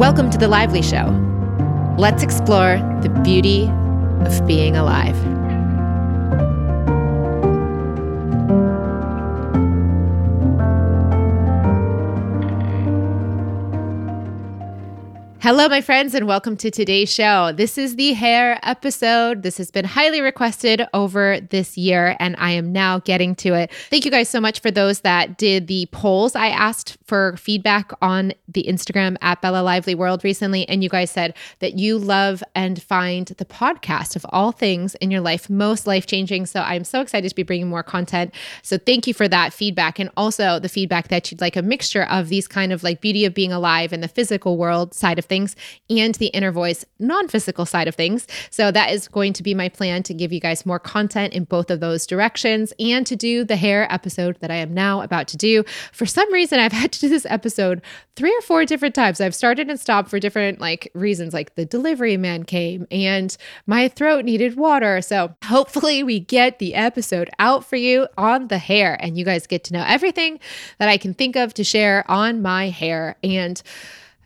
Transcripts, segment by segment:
Welcome to The Lively Show. Let's explore the beauty of being alive. Hello, my friends, and welcome to today's show. This is the hair episode. This has been highly requested over this year, and I am now getting to it. Thank you guys so much for those that did the polls. I asked for feedback on the Instagram at Bella Lively World recently, and you guys said that you love and find the podcast of all things in your life most life changing. So I'm so excited to be bringing more content. So thank you for that feedback, and also the feedback that you'd like a mixture of these kind of like beauty of being alive in the physical world side of things and the inner voice non physical side of things. So that is going to be my plan to give you guys more content in both of those directions and to do the hair episode that I am now about to do. For some reason, I've had to do this episode three or four different times. I've started and stopped for different like reasons, like the delivery man came and my throat needed water. So hopefully we get the episode out for you on the hair and you guys get to know everything that I can think of to share on my hair. And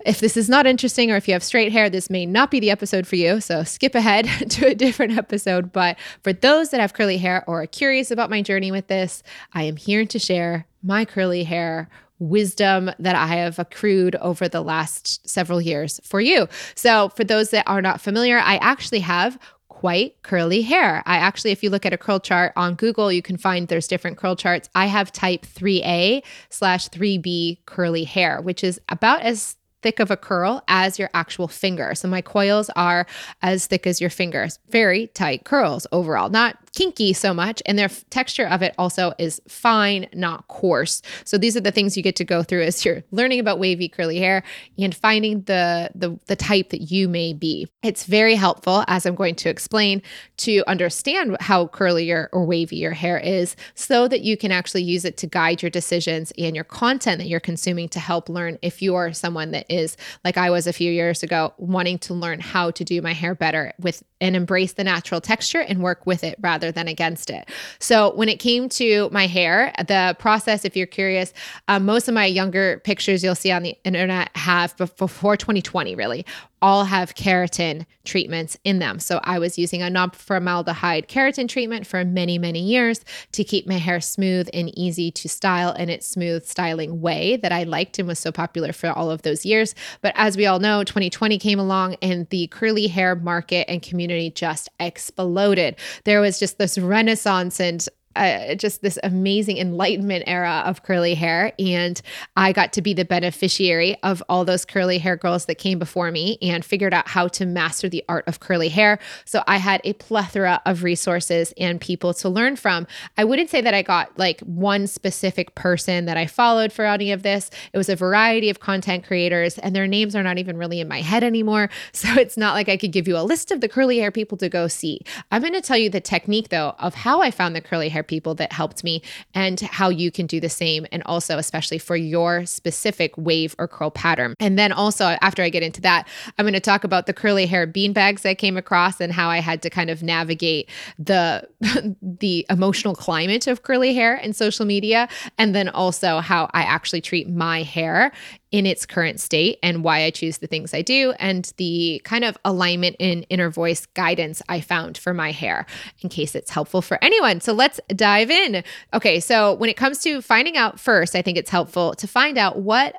if this is not interesting or if you have straight hair, this may not be the episode for you. So skip ahead to a different episode. But for those that have curly hair or are curious about my journey with this, I am here to share my curly hair wisdom that I have accrued over the last several years for you. So, for those that are not familiar, I actually have quite curly hair. I actually, if you look at a curl chart on Google, you can find there's different curl charts. I have type 3A slash 3B curly hair, which is about as thick of a curl as your actual finger. So my coils are as thick as your fingers. Very tight curls overall, not kinky so much. And their texture of it also is fine, not coarse. So these are the things you get to go through as you're learning about wavy curly hair and finding the, the, the type that you may be. It's very helpful, as I'm going to explain, to understand how curly your, or wavy your hair is so that you can actually use it to guide your decisions and your content that you're consuming to help learn if you are someone that is like I was a few years ago, wanting to learn how to do my hair better with and embrace the natural texture and work with it rather than against it. So when it came to my hair, the process, if you're curious, um, most of my younger pictures you'll see on the internet have before 2020 really all have keratin treatments in them. So I was using a non formaldehyde keratin treatment for many, many years to keep my hair smooth and easy to style in its smooth styling way that I liked and was so popular for all of those years. But as we all know, 2020 came along and the curly hair market and community just exploded. There was just this renaissance and uh, just this amazing enlightenment era of curly hair. And I got to be the beneficiary of all those curly hair girls that came before me and figured out how to master the art of curly hair. So I had a plethora of resources and people to learn from. I wouldn't say that I got like one specific person that I followed for any of this. It was a variety of content creators, and their names are not even really in my head anymore. So it's not like I could give you a list of the curly hair people to go see. I'm going to tell you the technique, though, of how I found the curly hair people that helped me and how you can do the same. And also, especially for your specific wave or curl pattern. And then also, after I get into that, I'm going to talk about the curly hair bean bags I came across and how I had to kind of navigate the, the emotional climate of curly hair and social media. And then also how I actually treat my hair in its current state and why I choose the things I do and the kind of alignment in inner voice guidance I found for my hair in case it's helpful for anyone. So let's dive in. Okay, so when it comes to finding out first, I think it's helpful to find out what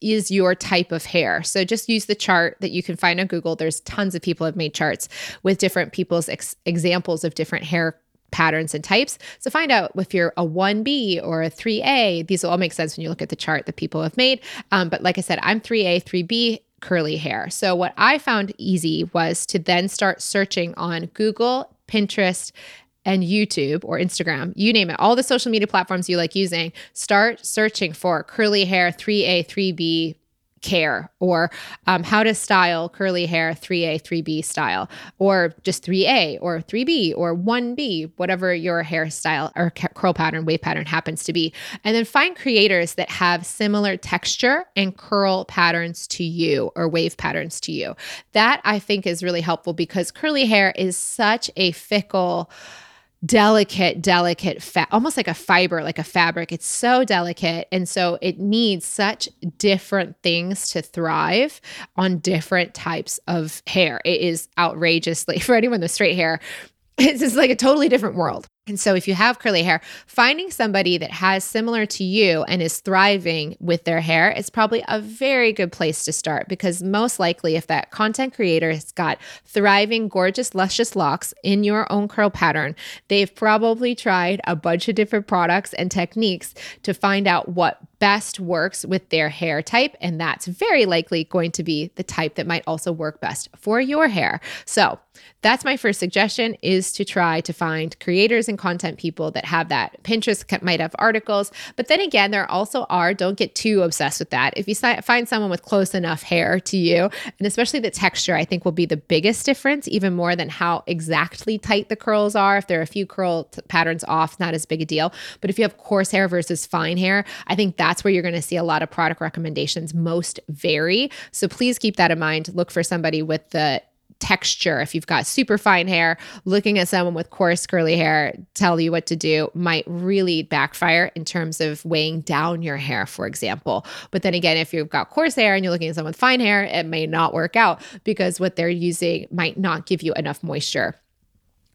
is your type of hair. So just use the chart that you can find on Google. There's tons of people have made charts with different people's ex- examples of different hair patterns and types. So find out if you're a 1B or a 3A. These will all make sense when you look at the chart that people have made. Um, but like I said, I'm 3A, 3B curly hair. So what I found easy was to then start searching on Google, Pinterest, and YouTube or Instagram, you name it, all the social media platforms you like using, start searching for curly hair 3A, 3B, care or um, how to style curly hair 3A, 3B style, or just 3A or 3B or 1B, whatever your hairstyle or curl pattern, wave pattern happens to be. And then find creators that have similar texture and curl patterns to you or wave patterns to you. That I think is really helpful because curly hair is such a fickle delicate, delicate, fa- almost like a fiber, like a fabric. It's so delicate. And so it needs such different things to thrive on different types of hair. It is outrageously, for anyone with straight hair, it's just like a totally different world. And so, if you have curly hair, finding somebody that has similar to you and is thriving with their hair is probably a very good place to start because most likely, if that content creator has got thriving, gorgeous, luscious locks in your own curl pattern, they've probably tried a bunch of different products and techniques to find out what best works with their hair type. And that's very likely going to be the type that might also work best for your hair. So, that's my first suggestion is to try to find creators and content people that have that. Pinterest might have articles, but then again, there also are, don't get too obsessed with that. If you find someone with close enough hair to you, and especially the texture, I think will be the biggest difference, even more than how exactly tight the curls are. If there are a few curl t- patterns off, not as big a deal. But if you have coarse hair versus fine hair, I think that's where you're going to see a lot of product recommendations most vary. So please keep that in mind. Look for somebody with the texture. If you've got super fine hair, looking at someone with coarse curly hair tell you what to do might really backfire in terms of weighing down your hair, for example. But then again, if you've got coarse hair and you're looking at someone with fine hair, it may not work out because what they're using might not give you enough moisture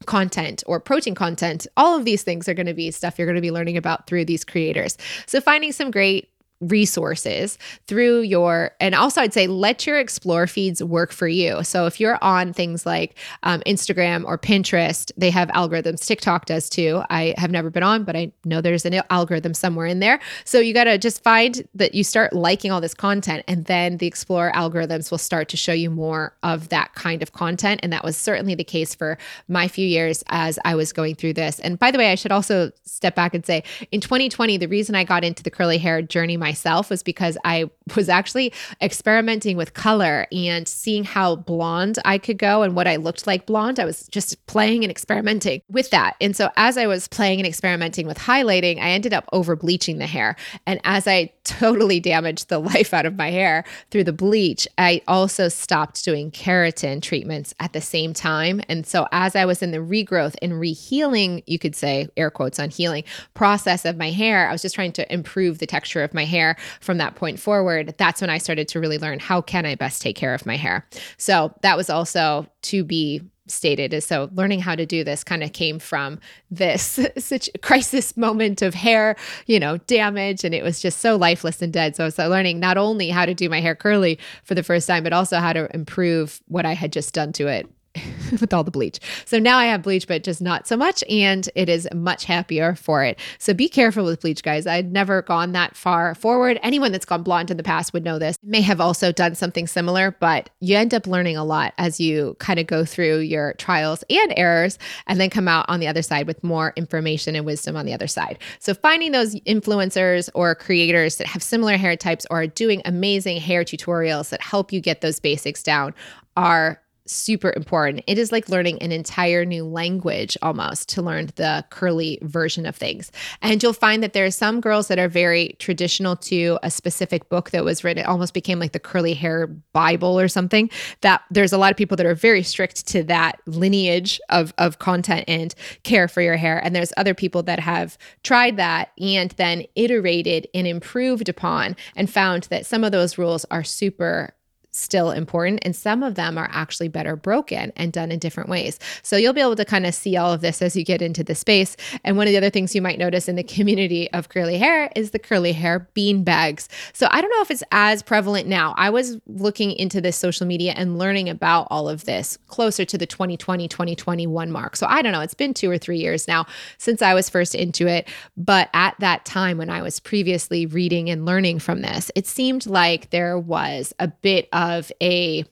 content or protein content. All of these things are going to be stuff you're going to be learning about through these creators. So finding some great resources through your and also i'd say let your explore feeds work for you. So if you're on things like um, instagram or pinterest they have algorithms tiktok does too. I have never been on but i know there's an algorithm somewhere in there. So you got to just find that you start liking all this content and then the explore algorithms will start to show you more of that kind of content. And that was certainly the case for my few years as i was going through this. And by the way i should also step back and say in 2020 the reason i got into the curly hair journey myself was because I was actually experimenting with color and seeing how blonde I could go and what I looked like blonde. I was just playing and experimenting with that. And so as I was playing and experimenting with highlighting, I ended up over bleaching the hair. And as I totally damaged the life out of my hair through the bleach, I also stopped doing keratin treatments at the same time. And so as I was in the regrowth and rehealing, you could say air quotes on healing process of my hair, I was just trying to improve the texture of my hair hair from that point forward, that's when I started to really learn how can I best take care of my hair. So that was also to be stated is so learning how to do this kind of came from this such crisis moment of hair you know damage and it was just so lifeless and dead so i was learning not only how to do my hair curly for the first time but also how to improve what i had just done to it with all the bleach. So now I have bleach, but just not so much. And it is much happier for it. So be careful with bleach, guys. I'd never gone that far forward. Anyone that's gone blonde in the past would know this. May have also done something similar, but you end up learning a lot as you kind of go through your trials and errors and then come out on the other side with more information and wisdom on the other side. So finding those influencers or creators that have similar hair types or are doing amazing hair tutorials that help you get those basics down are super important. It is like learning an entire new language almost to learn the curly version of things. And you'll find that there are some girls that are very traditional to a specific book that was written, it almost became like the curly hair Bible or something. That there's a lot of people that are very strict to that lineage of, of content and care for your hair. And there's other people that have tried that and then iterated and improved upon and found that some of those rules are super still important and some of them are actually better broken and done in different ways. So you'll be able to kind of see all of this as you get into the space. And one of the other things you might notice in the community of curly hair is the curly hair bean bags. So I don't know if it's as prevalent now. I was looking into this social media and learning about all of this closer to the 2020 2021 mark. So I don't know, it's been 2 or 3 years now since I was first into it, but at that time when I was previously reading and learning from this, it seemed like there was a bit of of a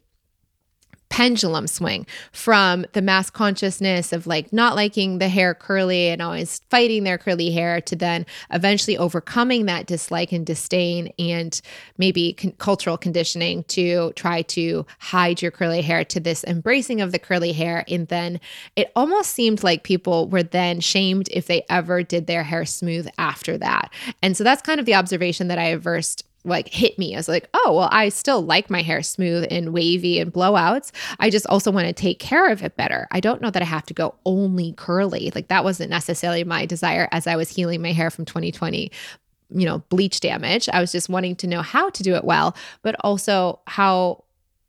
pendulum swing from the mass consciousness of like not liking the hair curly and always fighting their curly hair to then eventually overcoming that dislike and disdain and maybe con- cultural conditioning to try to hide your curly hair to this embracing of the curly hair. And then it almost seemed like people were then shamed if they ever did their hair smooth after that. And so that's kind of the observation that i versed like hit me as like, oh, well, I still like my hair smooth and wavy and blowouts. I just also want to take care of it better. I don't know that I have to go only curly. Like that wasn't necessarily my desire as I was healing my hair from 2020 you know bleach damage i was just wanting to know how to do it well but also how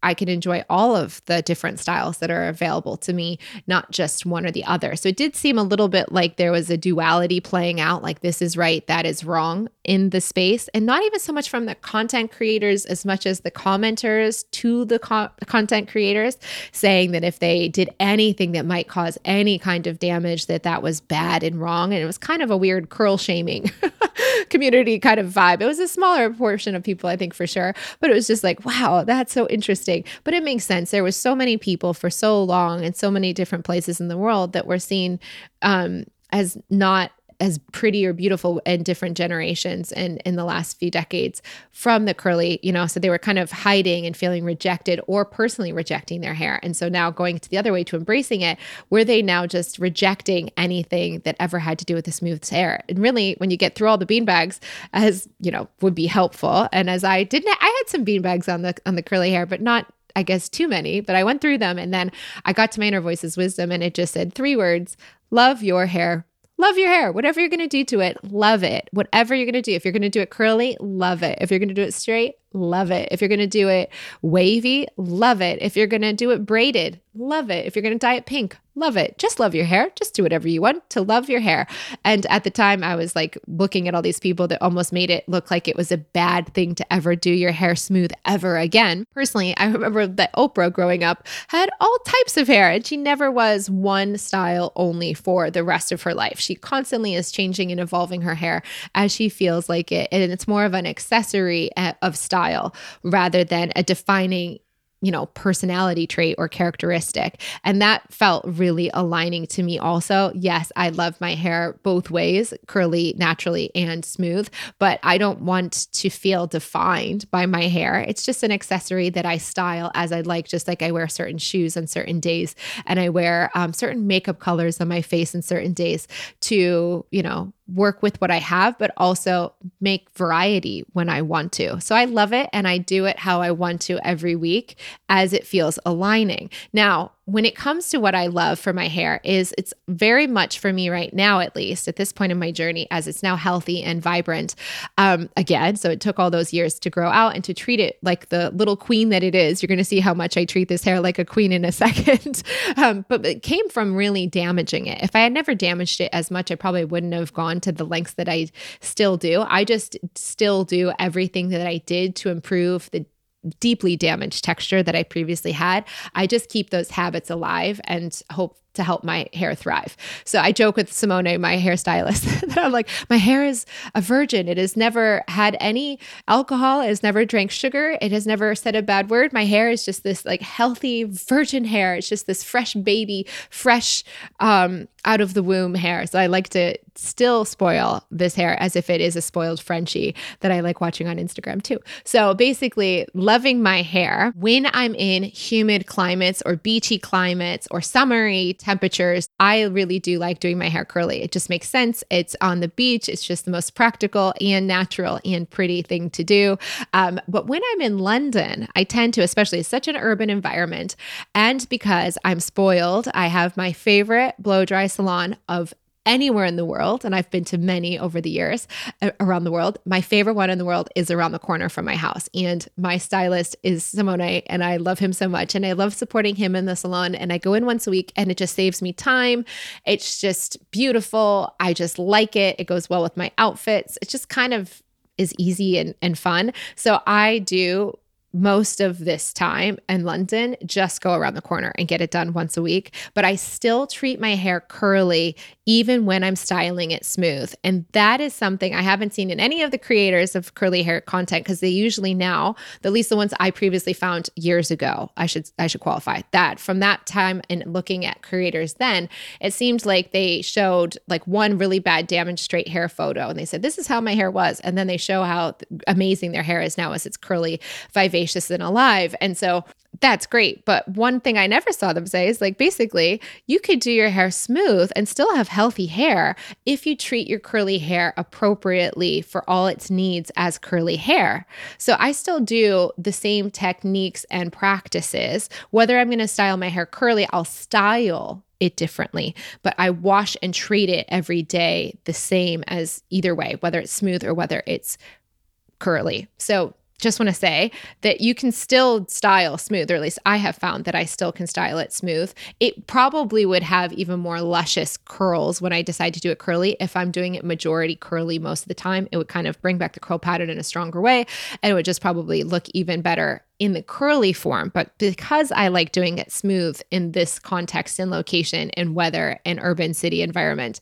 I can enjoy all of the different styles that are available to me, not just one or the other. So it did seem a little bit like there was a duality playing out, like this is right, that is wrong in the space. And not even so much from the content creators as much as the commenters to the co- content creators saying that if they did anything that might cause any kind of damage, that that was bad and wrong. And it was kind of a weird curl shaming community kind of vibe. It was a smaller portion of people, I think, for sure. But it was just like, wow, that's so interesting but it makes sense. There was so many people for so long in so many different places in the world that were seen um, as not as pretty or beautiful in different generations and in the last few decades from the curly, you know, so they were kind of hiding and feeling rejected or personally rejecting their hair. And so now going to the other way to embracing it, were they now just rejecting anything that ever had to do with the smooth hair? And really, when you get through all the beanbags, as you know, would be helpful. And as I didn't, I had some beanbags on the on the curly hair, but not I guess too many, but I went through them and then I got to my inner voices wisdom and it just said three words love your hair love your hair. Whatever you're going to do to it, love it. Whatever you're going to do. If you're going to do it curly, love it. If you're going to do it straight, love it. If you're going to do it wavy, love it. If you're going to do it braided, love it. If you're going to dye it pink, love it. Just love your hair. Just do whatever you want to love your hair. And at the time, I was like looking at all these people that almost made it look like it was a bad thing to ever do your hair smooth ever again. Personally, I remember that Oprah growing up had all types of hair and she never was one style only for the rest of her life. She constantly is changing and evolving her hair as she feels like it. And it's more of an accessory eh, of of style rather than a defining you know, personality trait or characteristic. And that felt really aligning to me also. Yes, I love my hair both ways, curly naturally and smooth, but I don't want to feel defined by my hair. It's just an accessory that I style as I like, just like I wear certain shoes on certain days and I wear um, certain makeup colors on my face on certain days to, you know, work with what I have, but also make variety when I want to. So I love it and I do it how I want to every week as it feels aligning. Now, when it comes to what I love for my hair is it's very much for me right now, at least at this point in my journey, as it's now healthy and vibrant um, again. So it took all those years to grow out and to treat it like the little queen that it is. You're going to see how much I treat this hair like a queen in a second. um, but it came from really damaging it. If I had never damaged it as much, I probably wouldn't have gone to the lengths that I still do. I just still do everything that I did to improve the deeply damaged texture that I previously had. I just keep those habits alive and hope to help my hair thrive. So I joke with Simone, my hairstylist, that I'm like, my hair is a virgin. It has never had any alcohol. It has never drank sugar. It has never said a bad word. My hair is just this like healthy virgin hair. It's just this fresh baby, fresh um, out of the womb hair. So I like to still spoil this hair as if it is a spoiled Frenchie that I like watching on Instagram too. So basically, loving my hair when I'm in humid climates or beachy climates or summery temperatures. I really do like doing my hair curly. It just makes sense. It's on the beach, it's just the most practical and natural and pretty thing to do. Um, but when I'm in London, I tend to, especially such an urban environment, and because I'm spoiled, I have my favorite blow dry salon of anywhere in the world, and I've been to many over the years around the world. My favorite one in the world is around the corner from my house. And my stylist is Simone, and I love him so much. And I love supporting him in the salon. And I go in once a week, and it just saves me time. It's just beautiful. I just like it. It goes well with my outfits. It's just kind of is easy and, and fun. So I do most of this time in London, just go around the corner and get it done once a week. But I still treat my hair curly even when I'm styling it smooth. And that is something I haven't seen in any of the creators of curly hair content because they usually now, at least the ones I previously found years ago, I should I should qualify that from that time and looking at creators then, it seemed like they showed like one really bad damaged straight hair photo and they said this is how my hair was and then they show how amazing their hair is now as it's curly, vivacious and alive. And so that's great. But one thing I never saw them say is like basically, you could do your hair smooth and still have healthy hair if you treat your curly hair appropriately for all its needs as curly hair. So I still do the same techniques and practices. Whether I'm going to style my hair curly, I'll style it differently, but I wash and treat it every day the same as either way, whether it's smooth or whether it's curly. So just want to say that you can still style smooth, or at least I have found that I still can style it smooth. It probably would have even more luscious curls when I decide to do it curly. If I'm doing it majority curly most of the time, it would kind of bring back the curl pattern in a stronger way and it would just probably look even better in the curly form. But because I like doing it smooth in this context and location and weather and urban city environment,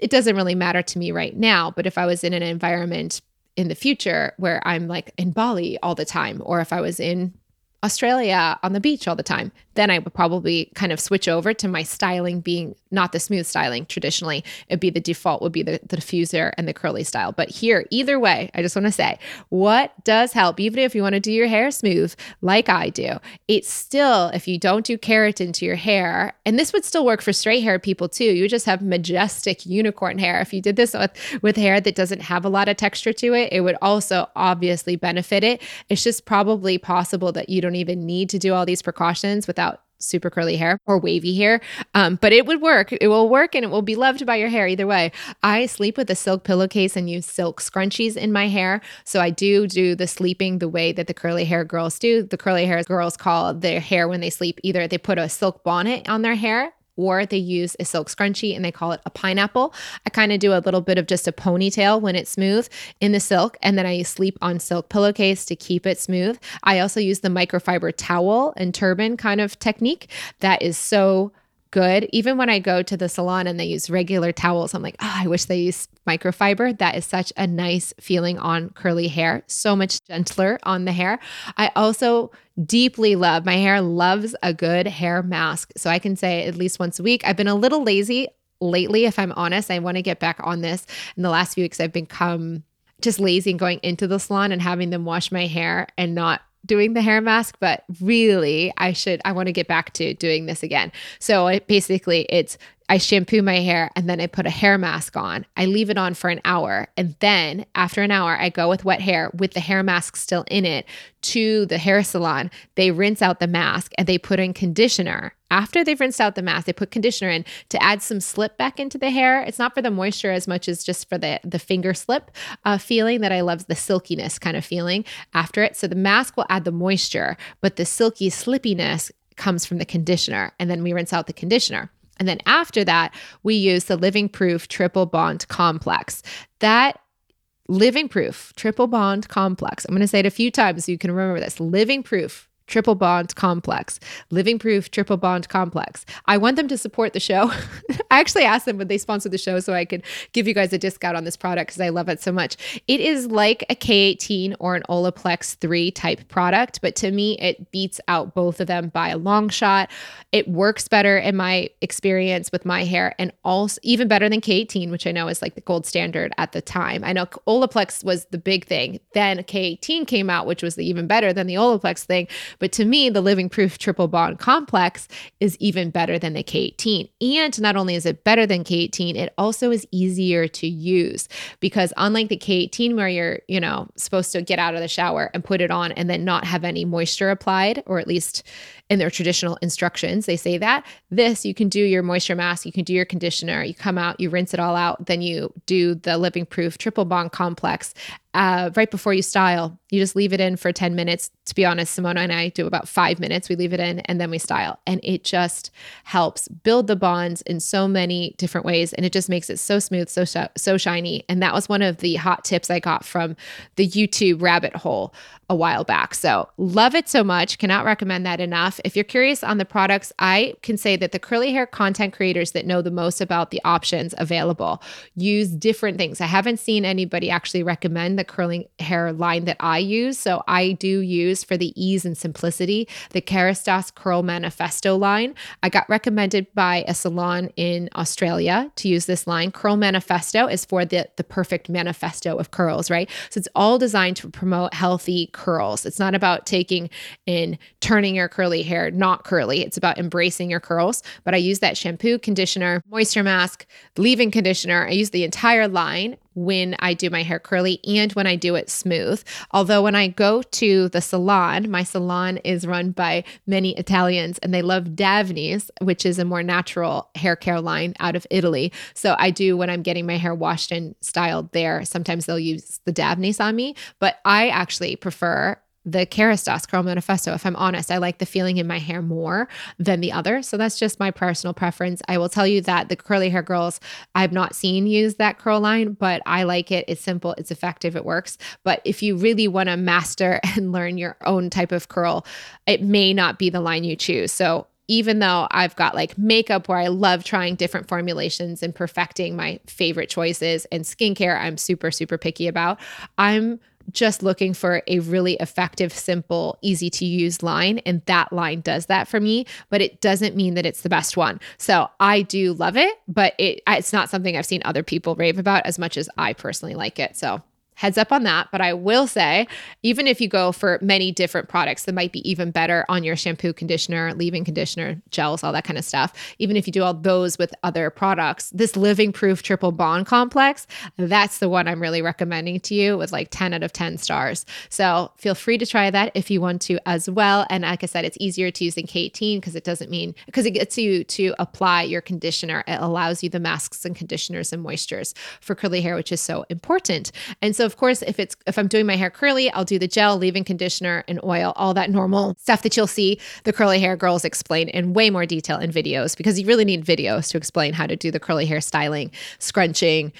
it doesn't really matter to me right now. But if I was in an environment in the future where I'm like in Bali all the time, or if I was in Australia on the beach all the time, then I would probably kind of switch over to my styling being not the smooth styling traditionally. It'd be the default would be the, the diffuser and the curly style. But here, either way, I just want to say what does help, even if you want to do your hair smooth like I do, it's still, if you don't do keratin to your hair, and this would still work for straight hair people too, you just have majestic unicorn hair. If you did this with, with hair that doesn't have a lot of texture to it, it would also obviously benefit it. It's just probably possible that you don't even need to do all these precautions without super curly hair or wavy hair. Um, but it would work. It will work and it will be loved by your hair either way. I sleep with a silk pillowcase and use silk scrunchies in my hair. So I do do the sleeping the way that the curly hair girls do. The curly hair girls call their hair when they sleep either they put a silk bonnet on their hair or they use a silk scrunchie and they call it a pineapple. I kind of do a little bit of just a ponytail when it's smooth in the silk, and then I sleep on silk pillowcase to keep it smooth. I also use the microfiber towel and turban kind of technique that is so good. Even when I go to the salon and they use regular towels, I'm like, oh, I wish they use microfiber. That is such a nice feeling on curly hair, so much gentler on the hair. I also deeply love my hair loves a good hair mask. So I can say at least once a week. I've been a little lazy lately, if I'm honest. I want to get back on this. In the last few weeks, I've become just lazy and going into the salon and having them wash my hair and not doing the hair mask, but really I should I want to get back to doing this again. So it, basically it's I shampoo my hair and then I put a hair mask on. I leave it on for an hour. And then after an hour, I go with wet hair with the hair mask still in it to the hair salon. They rinse out the mask and they put in conditioner. After they've rinsed out the mask, they put conditioner in to add some slip back into the hair. It's not for the moisture as much as just for the, the finger slip uh, feeling that I love the silkiness kind of feeling after it. So the mask will add the moisture, but the silky slippiness comes from the conditioner. And then we rinse out the conditioner. And then after that, we use the Living Proof Triple Bond Complex. That Living Proof Triple Bond Complex. I'm going to say it a few times so you can remember this. Living Proof triple bond complex, living proof triple bond complex. I want them to support the show. I actually asked them when they sponsor the show so I could give you guys a discount on this product because I love it so much. It is like a K18 or an Olaplex 3 type product, but to me, it beats out both of them by a long shot. It works better in my experience with my hair and also even better than K18, which I know is like the gold standard at the time. I know Olaplex was the big thing. Then K18 came out, which was the even better than the Olaplex thing. But to me, the living proof triple bond complex is even better than the K18. And not only is it better than K18, it also is easier to use because unlike the K18 where you're, you know, supposed to get out of the shower and put it on and then not have any moisture applied, or at least in their traditional instructions, they say that. This, you can do your moisture mask, you can do your conditioner, you come out, you rinse it all out, then you do the living proof triple bond complex uh, right before you style. You just leave it in for 10 minutes. To be honest, Simona and I do about five minutes. We leave it in and then we style. And it just helps build the bonds in so many different ways. And it just makes it so smooth, so, so shiny. And that was one of the hot tips I got from the YouTube rabbit hole a while back. So love it so much. Cannot recommend that enough. If you're curious on the products, I can say that the curly hair content creators that know the most about the options available use different things. I haven't seen anybody actually recommend the curling hair line that I use. So I do use for the ease and simplicity the Kerastase Curl Manifesto line. I got recommended by a salon in Australia to use this line. Curl Manifesto is for the the perfect manifesto of curls, right? So it's all designed to promote healthy curls. It's not about taking and turning your curly hair not curly. It's about embracing your curls. But I use that shampoo, conditioner, moisture mask, leave-in conditioner. I use the entire line when I do my hair curly and when I do it smooth. Although when I go to the salon, my salon is run by many Italians and they love Davines, which is a more natural hair care line out of Italy. So I do when I'm getting my hair washed and styled there, sometimes they'll use the Davines on me, but I actually prefer the Kerastase Curl Manifesto. If I'm honest, I like the feeling in my hair more than the other. So that's just my personal preference. I will tell you that the curly hair girls I've not seen use that curl line, but I like it. It's simple, it's effective, it works. But if you really want to master and learn your own type of curl, it may not be the line you choose. So even though I've got like makeup where I love trying different formulations and perfecting my favorite choices and skincare, I'm super, super picky about. I'm just looking for a really effective, simple, easy to use line. And that line does that for me, but it doesn't mean that it's the best one. So I do love it, but it, it's not something I've seen other people rave about as much as I personally like it. So heads up on that. But I will say, even if you go for many different products that might be even better on your shampoo, conditioner, leave-in conditioner, gels, all that kind of stuff, even if you do all those with other products, this living proof triple bond complex, that's the one I'm really recommending to you with like 10 out of 10 stars. So feel free to try that if you want to as well. And like I said, it's easier to use than K18 because it doesn't mean, because it gets you to apply your conditioner. It allows you the masks and conditioners and moistures for curly hair, which is so important. And so of course, if it's if I'm doing my hair curly, I'll do the gel, leave-in conditioner, and oil, all that normal stuff that you'll see the curly hair girls explain in way more detail in videos because you really need videos to explain how to do the curly hair styling, scrunching,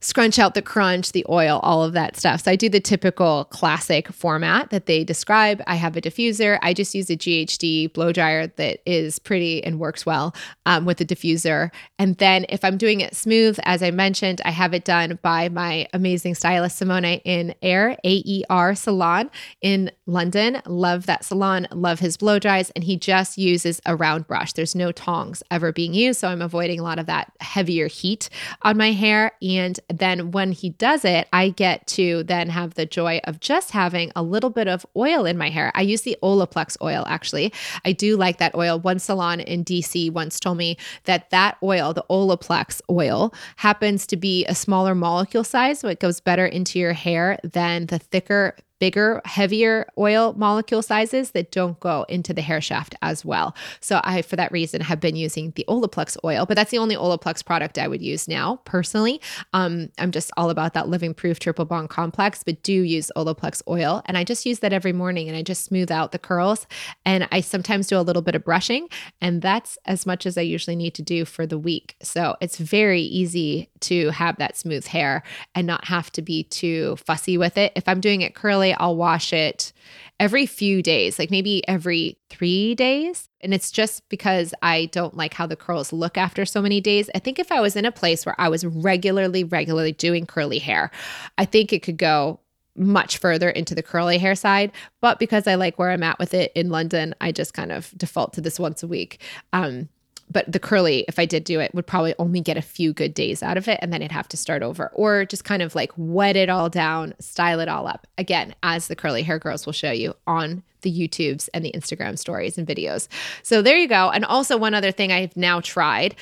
scrunch out the crunch, the oil, all of that stuff. So I do the typical classic format that they describe. I have a diffuser. I just use a GHD blow dryer that is pretty and works well um, with the diffuser. And then if I'm doing it smooth, as I mentioned, I have it done by my amazing stylist Simone in Air A E R Salon in London. Love that salon. Love his blow dries, and he just uses a round brush. There's no tongs ever being used, so I'm avoiding a lot of that heavier heat on my hair and then when he does it, I get to then have the joy of just having a little bit of oil in my hair. I use the Olaplex oil actually. I do like that oil. One salon in DC once told me that that oil, the Olaplex oil, happens to be a smaller molecule size, so it goes better into your hair than the thicker bigger, heavier oil molecule sizes that don't go into the hair shaft as well. So I, for that reason, have been using the Olaplex oil, but that's the only Olaplex product I would use now personally. Um, I'm just all about that living proof triple bond complex, but do use Olaplex oil. And I just use that every morning and I just smooth out the curls. And I sometimes do a little bit of brushing, and that's as much as I usually need to do for the week. So it's very easy to have that smooth hair and not have to be too fussy with it. If I'm doing it curly, I'll wash it every few days, like maybe every three days. And it's just because I don't like how the curls look after so many days. I think if I was in a place where I was regularly, regularly doing curly hair, I think it could go much further into the curly hair side. But because I like where I'm at with it in London, I just kind of default to this once a week. Um, but the curly, if I did do it, would probably only get a few good days out of it and then it'd have to start over or just kind of like wet it all down, style it all up. Again, as the curly hair girls will show you on the YouTubes and the Instagram stories and videos. So there you go. And also, one other thing I've now tried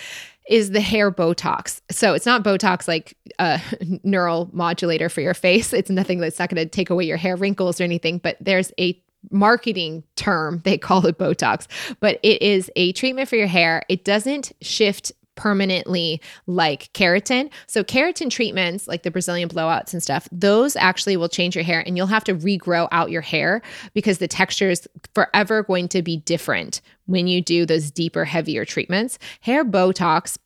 is the hair Botox. So it's not Botox like uh, a neuromodulator for your face. It's nothing that's not going to take away your hair wrinkles or anything, but there's a marketing term. They call it Botox, but it is a treatment for your hair. It doesn't shift permanently like keratin. So keratin treatments like the Brazilian blowouts and stuff, those actually will change your hair and you'll have to regrow out your hair because the texture is forever going to be different when you do those deeper heavier treatments. Hair Botox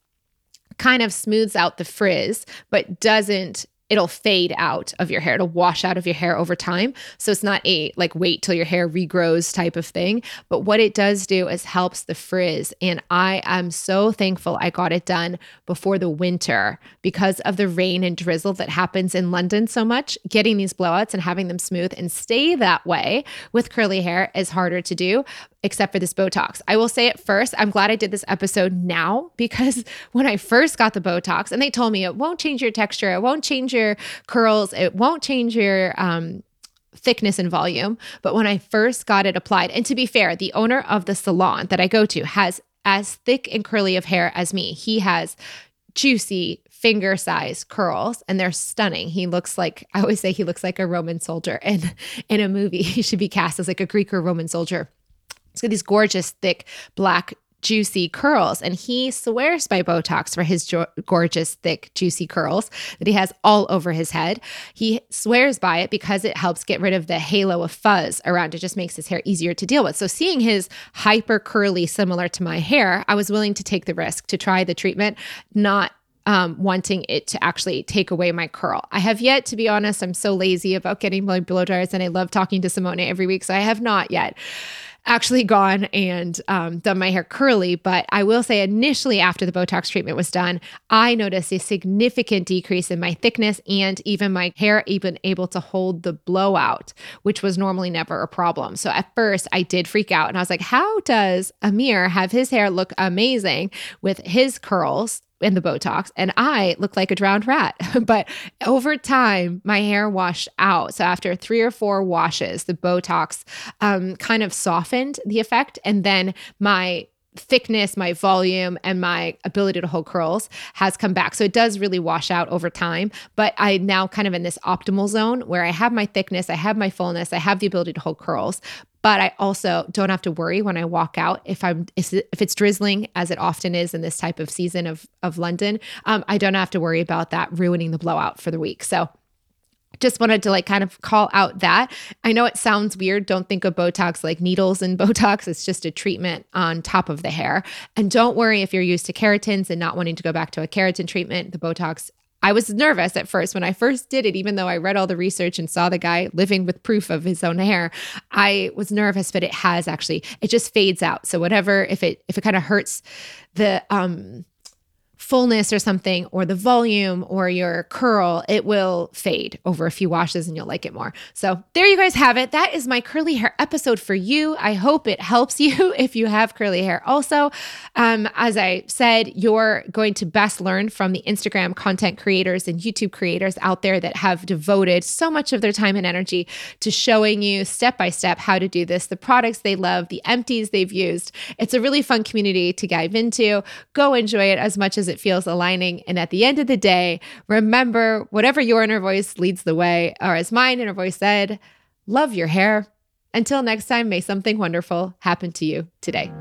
kind of smooths out the frizz but doesn't it'll fade out of your hair. It'll wash out of your hair over time. So it's not a like wait till your hair regrows type of thing. But what it does do is helps the frizz. And I am so thankful I got it done before the winter because of the rain and drizzle that happens in London so much. Getting these blowouts and having them smooth and stay that way with curly hair is harder to do except for this Botox. I will say it first, I'm glad I did this episode now because when I first got the Botox and they told me it won't change your texture, it won't change your curls, it won't change your um, thickness and volume. But when I first got it applied, and to be fair, the owner of the salon that I go to has as thick and curly of hair as me. He has juicy finger size curls and they're stunning. He looks like I always say he looks like a Roman soldier in in a movie. He should be cast as like a Greek or Roman soldier. He's got these gorgeous, thick, black, juicy curls. And he swears by Botox for his jo- gorgeous, thick, juicy curls that he has all over his head. He swears by it because it helps get rid of the halo of fuzz around it, just makes his hair easier to deal with. So, seeing his hyper curly, similar to my hair, I was willing to take the risk to try the treatment, not um, wanting it to actually take away my curl. I have yet, to be honest, I'm so lazy about getting my blow dryers and I love talking to Simone every week. So I have not yet actually gone and um, done my hair curly. But I will say, initially, after the Botox treatment was done, I noticed a significant decrease in my thickness and even my hair even able to hold the blowout, which was normally never a problem. So at first, I did freak out and I was like, how does Amir have his hair look amazing with his curls? In the Botox, and I looked like a drowned rat. but over time, my hair washed out. So after three or four washes, the Botox um, kind of softened the effect, and then my thickness, my volume, and my ability to hold curls has come back. So it does really wash out over time. But I now kind of in this optimal zone where I have my thickness, I have my fullness, I have the ability to hold curls, but I also don't have to worry when I walk out if I'm if it's drizzling as it often is in this type of season of of London. Um, I don't have to worry about that ruining the blowout for the week. So just wanted to like kind of call out that. I know it sounds weird. Don't think of Botox like needles and Botox. It's just a treatment on top of the hair. And don't worry if you're used to keratins and not wanting to go back to a keratin treatment. The Botox I was nervous at first when I first did it, even though I read all the research and saw the guy living with proof of his own hair. I was nervous, but it has actually, it just fades out. So whatever, if it if it kind of hurts the um fullness or something, or the volume or your curl, it will fade over a few washes and you'll like it more. So, there you guys have it. That is my curly hair episode for you. I hope it helps you if you have curly hair. Also, um, as I said, you're going to best learn from the Instagram content creators and YouTube creators out there that have devoted so much of their time and energy to showing you step by step how to do this, the products they love, the empties they've used. It's a really fun community to dive into. Go enjoy it as much as it feels aligning. And at the end of the day, remember whatever your inner voice leads the way, or as mine inner voice said, love your hair. Until next time, may something wonderful happen to you today.